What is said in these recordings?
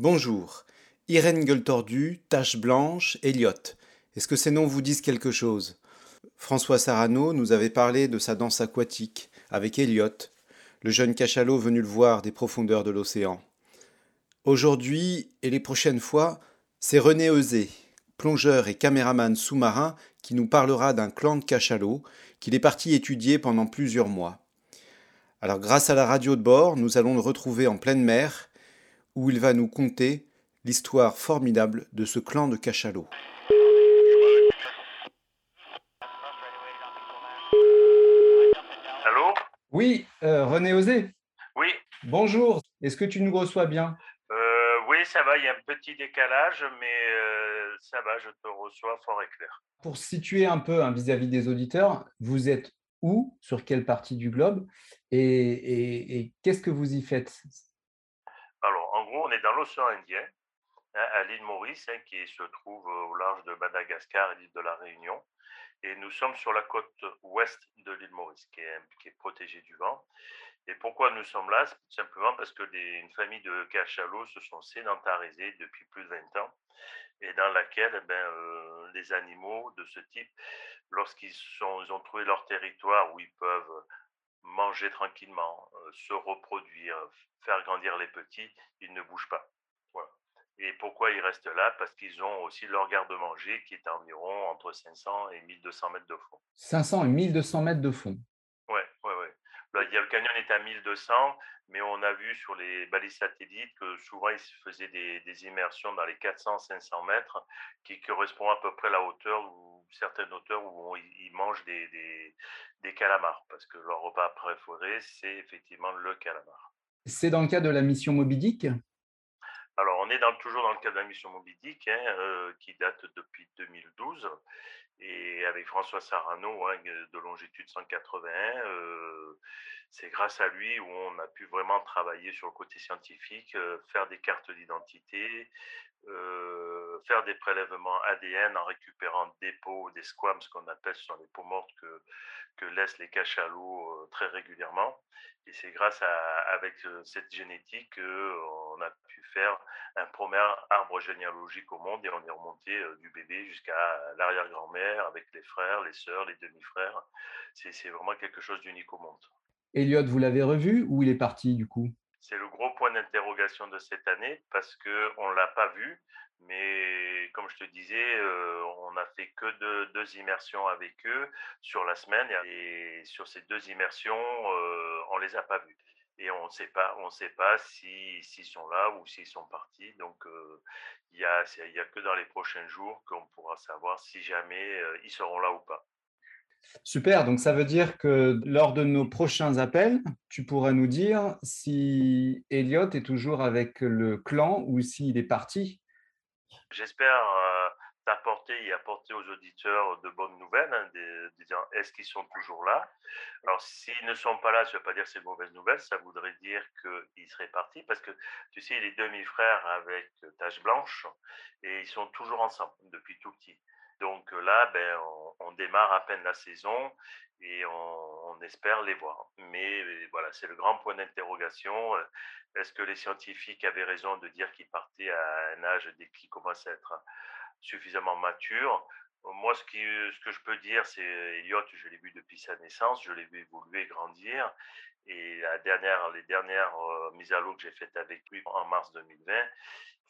Bonjour. Irène Gueule Tordue, Tache Blanche, Elliot. Est-ce que ces noms vous disent quelque chose? François Sarano nous avait parlé de sa danse aquatique avec Elliot, le jeune cachalot venu le voir des profondeurs de l'océan. Aujourd'hui et les prochaines fois, c'est René Eusé, plongeur et caméraman sous-marin, qui nous parlera d'un clan de cachalots qu'il est parti étudier pendant plusieurs mois. Alors grâce à la radio de bord, nous allons le retrouver en pleine mer où il va nous conter l'histoire formidable de ce clan de cachalots. Allô? Oui, euh, René Osé. Oui, Bonjour, est-ce que tu nous reçois bien? Euh, oui, ça va, il y a un petit décalage, mais euh, ça va, je te reçois fort et clair. Pour situer un peu hein, vis-à-vis des auditeurs, vous êtes où, sur quelle partie du globe? Et, et- et qu'est-ce que vous y faites? Gros, on est dans l'océan Indien, hein, à l'île Maurice, hein, qui se trouve euh, au large de Madagascar et l'île de la Réunion. Et nous sommes sur la côte ouest de l'île Maurice, qui est, protégée du vent. Et pourquoi nous sommes là? C'est simplement parce que une famille de cachalots se sont sédentarisés depuis plus de 20 ans, et dans laquelle eh ben, euh, les animaux de ce type, lorsqu'ils ils ont trouvé leur territoire où ils peuvent manger tranquillement, euh, se reproduire, faire grandir les petits, ils ne bougent pas. Et pourquoi ils restent là? Parce qu'ils ont aussi leur garde-manger qui est environ entre 500 et 1200 mètres de fond. 500 et 1200 mètres de fond. Ouais, ouais, ouais. Là, il y a, le canyon est à 1200, mais on a vu sur les balises satellites que souvent ils se faisaient des, des immersions dans les 400-500 mètres, qui correspondent à peu près à la hauteur ou certaines hauteurs où on- ils mangent des, des, des calamars, parce que leur repas préféré, c'est effectivement le calamar. C'est dans le cadre de la mission Moby Dick? Alors, on est dans, toujours dans le cadre de la mission Moby Dick, hein, euh, qui date depuis 2012, et avec François Sarano, hein, de longitude 181. euh, c'est grâce à lui où on a pu vraiment travailler sur le côté scientifique, euh, faire des cartes d'identité, euh, faire des prélèvements ADN en récupérant des peaux, des squams, ce qu'on appelle, ce les peaux mortes que, que laissent les cachalots très régulièrement. Et c'est grâce à avec cette génétique qu'on a pu faire un premier arbre généalogique au monde et on est remonté du bébé jusqu'à l'arrière-grand-mère avec les frères, les sœurs, les demi-frères. C'est vraiment quelque chose d'unique au monde. Elliot, vous l'avez revu ou il est parti du coup? C'est le gros point d'interrogation de cette année parce qu'on ne l'a pas vu, mais comme je te disais, euh, on n'a fait que deux, deux immersions avec eux sur la semaine et sur ces deux immersions, euh, on les a pas vus. Et on ne sait pas, on sait pas si s'ils sont là ou s'ils sont partis. Donc euh, il y a, c'est- il y a que dans les prochains jours qu'on pourra savoir si jamais euh, ils seront là ou pas. Super, donc ça veut dire que lors de nos prochains appels, tu pourras nous dire si Elliot est toujours avec le clan ou s'il est parti. J'espère euh, t'apporter et apporter aux auditeurs de bonnes nouvelles, hein, des- disant est-ce qu'ils sont toujours là? Alors, s'ils ne sont pas là, ça ne veut pas dire que c'est mauvaise nouvelle, ça voudrait dire qu'ils seraient partis, parce que tu sais, les demi-frères avec tache blanche, et ils sont toujours ensemble depuis tout petit. Donc euh, là, ben, on, démarre à peine la saison et on, on espère les voir. Mais euh, voilà, c'est le grand point d'interrogation. Euh, Est-ce que les scientifiques avaient raison de dire qu'ils partaient à un âge dès qu'ils commencent à être suffisamment matures Moi, ce, qui, ce que je peux dire, c'est Elliot, je l'ai vu depuis sa naissance, je l'ai vu évoluer, grandir. Et la dernière, les dernières euh, mises à l'eau que j'ai faites avec lui en mars 2020,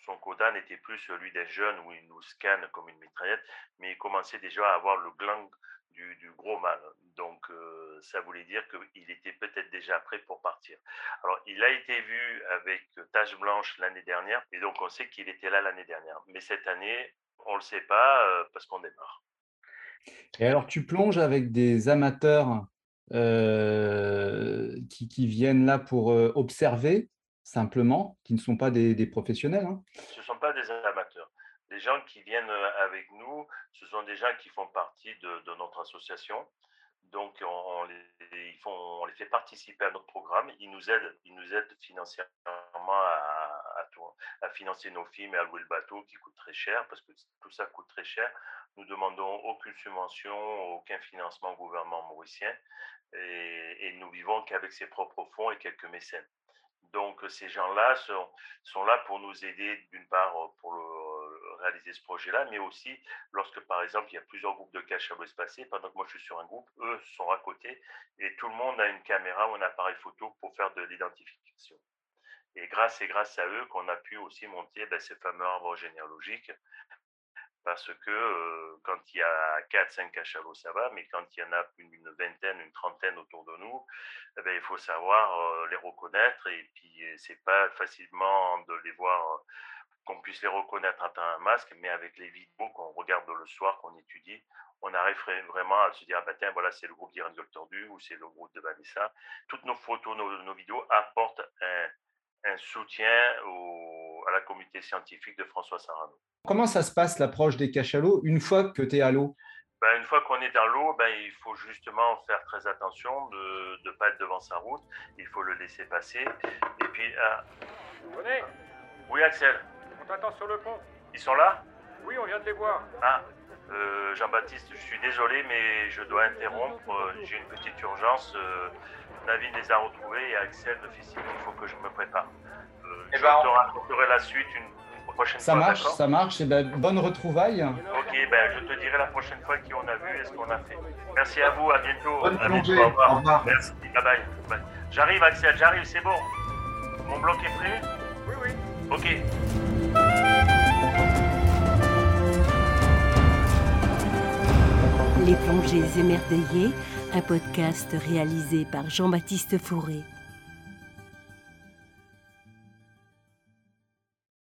son quota n'était plus celui d'un jeune où il nous scanne comme une mitraillette, mais il commençait déjà à avoir le gland du, gros mâle. Donc, euh, ça voulait dire qu'il était peut-être déjà prêt pour partir. Alors, il a été vu avec tache blanche l'année dernière, et donc on sait qu'il était là l'année dernière. Mais cette année, on ne le sait pas euh, parce qu'on démarre. Et alors, tu plonges avec des amateurs euh, qui, qui viennent là pour euh, observer simplement, qui ne sont pas des, des professionnels. hein. Ce ne sont pas des amateurs. Les gens qui viennent avec nous, ce sont des gens qui font partie de, de notre association. Donc, on, on les, ils font- on les fait participer à notre programme. Ils nous aident, ils nous aident financièrement à, à tout- à financer nos films et à louer le bateau qui coûte très cher parce que tout ça coûte très cher. Nous demandons aucune subvention, aucun financement au gouvernement mauricien et, nous vivons qu'avec ses propres fonds et quelques mécènes. Donc ces gens-là sont, là pour nous aider d'une part pour réaliser ce projet-là, mais aussi lorsque par exemple il y a plusieurs groupes de cachalots espacés, pendant que moi je suis sur un groupe, eux sont à côté et tout le monde a une caméra ou un appareil photo pour faire de l'identification. Et grâce et grâce à eux qu'on a pu aussi monter ben, ces fameux arbres généalogiques parce que quand il y a 4-5 cachalots, ça va, mais quand il y en a une, vingtaine, une trentaine autour de nous, eh ben, il faut savoir les reconnaître et puis c'est pas facilement de les voir, qu'on puisse les reconnaître en un masque, mais avec les vidéos qu'on regarde le soir, qu'on étudie, on arrive vraiment à se dire, ah ben, tiens, voilà, c'est le groupe d'Irène Tordu ou c'est le groupe de Vanessa. Toutes nos photos, nos vidéos apportent soutien à la communauté scientifique de François Sarano. Comment ça se passe l'approche des cachalots une fois que tu es à l'eau? Ben, Une fois qu'on est dans l'eau, ben, il faut justement faire très attention de ne pas être devant sa route. Il faut le laisser passer. Et puis. Ah, oui, Axel On t'attend sur le pont. Ils sont là? Oui, on vient de les voir. Ah, euh, Jean-Baptiste, je suis désolé, mais je dois interrompre. J'ai une petite urgence. Euh, David les a retrouvés et Axel de Fissile, il faut que je me prépare. Euh, eh je ben, te raconterai la suite une, prochaine ça fois. Marche, ça marche, et eh ben, bonne retrouvaille. Ok, ben, je te dirai la prochaine fois qui on a vu et ce qu'on a fait. Merci à vous, à bientôt. Bonne à bientôt, au revoir. Au revoir. Merci, bye bye. J'arrive Axel, j'arrive, c'est bon. Mon bloc est prêt Oui, oui. Ok. Les plongées émerveillées un podcast réalisé par Jean-Baptiste Fourré.